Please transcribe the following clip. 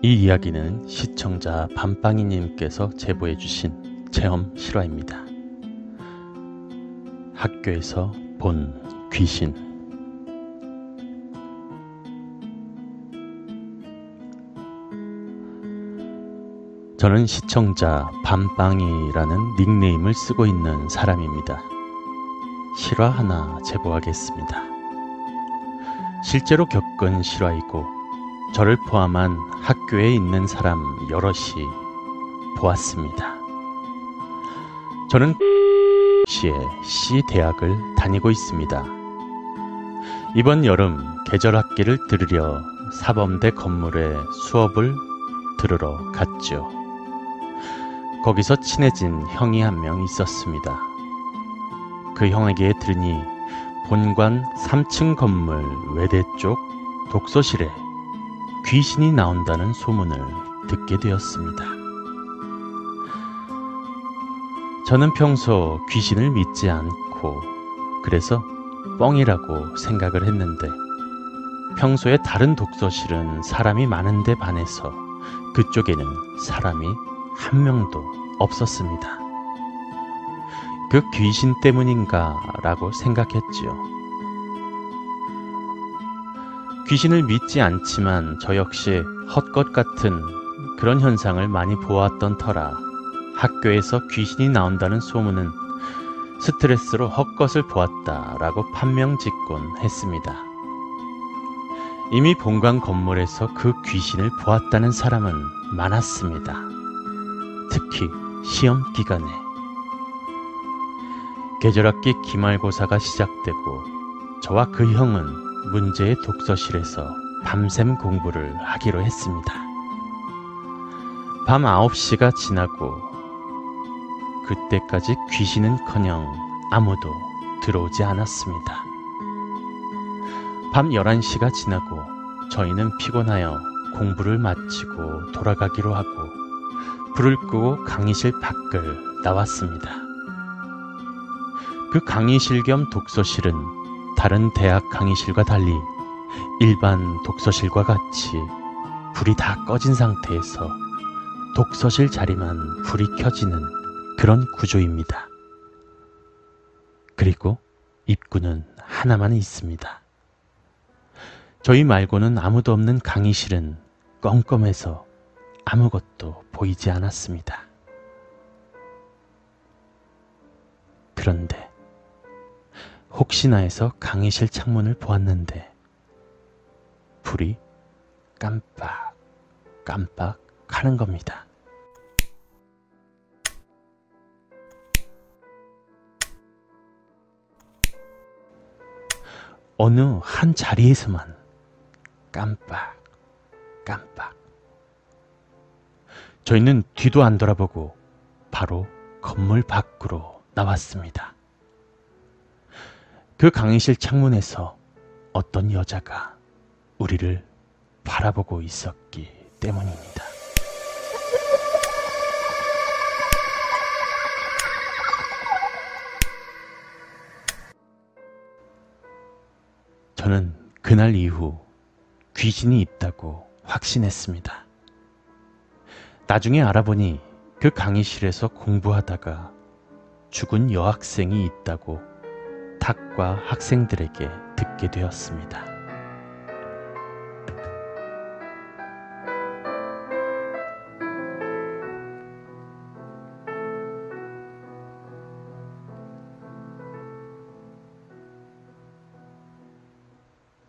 이 이야기는 시청자 밤빵이님께서 제보해 주신 체험 실화입니다. 학교에서 본 귀신. 저는 시청자 밤빵이라는 닉네임을 쓰고 있는 사람입니다. 실화 하나 제보하겠습니다. 실제로 겪은 실화이고 저를 포함한 학교에 있는 사람 여럿이 보았습니다. 저는 시의 시 대학을 다니고 있습니다. 이번 여름 계절 학기를 들으려 사범대 건물에 수업을 들으러 갔죠. 거기서 친해진 형이 한 명 있었습니다. 그 형에게 들으니 본관 3층 건물 외대 쪽 독서실에 귀신이 나온다는 소문을 듣게 되었습니다. 저는 평소 귀신을 믿지 않고 그래서 뻥이라고 생각을 했는데 평소에 다른 독서실은 사람이 많은데 반해서 그쪽에는 사람이 한 명도 없었습니다. 그 귀신 때문인가 라고 생각했지요. 귀신을 믿지 않지만 저 역시 헛것 같은 그런 현상을 많이 보았던 터라 학교에서 귀신이 나온다는 소문은 스트레스로 헛것을 보았다라고 판명 짓곤 했습니다. 이미 본관 건물에서 그 귀신을 보았다는 사람은 많았습니다. 특히 시험 기간에 계절학기 기말고사가 시작되고 저와 그 형은 문제의 독서실에서 밤샘 공부를 하기로 했습니다. 밤 9시가 지나고 그때까지 귀신은커녕 아무도 들어오지 않았습니다. 밤 11시가 지나고 저희는 피곤하여 공부를 마치고 돌아가기로 하고 불을 끄고 강의실 밖을 나왔습니다. 그 강의실 겸 독서실은 다른 대학 강의실과 달리 일반 독서실과 같이 불이 다 꺼진 상태에서 독서실 자리만 불이 켜지는 그런 구조입니다. 그리고 입구는 하나만 있습니다. 저희 말고는 아무도 없는 강의실은 껌껌해서 아무것도 보이지 않았습니다. 그런데 혹시나 해서 강의실 창문을 보았는데 불이 깜빡 깜빡 하는 겁니다. 어느 한 자리에서만 깜빡 깜빡 저희는 뒤도 안 돌아보고 바로 건물 밖으로 나왔습니다. 그 강의실 창문에서 어떤 여자가 우리를 바라보고 있었기 때문입니다. 저는 그날 이후 귀신이 있다고 확신했습니다. 나중에 알아보니 그 강의실에서 공부하다가 죽은 여학생이 있다고 탁과 학생들에게 듣게 되었습니다.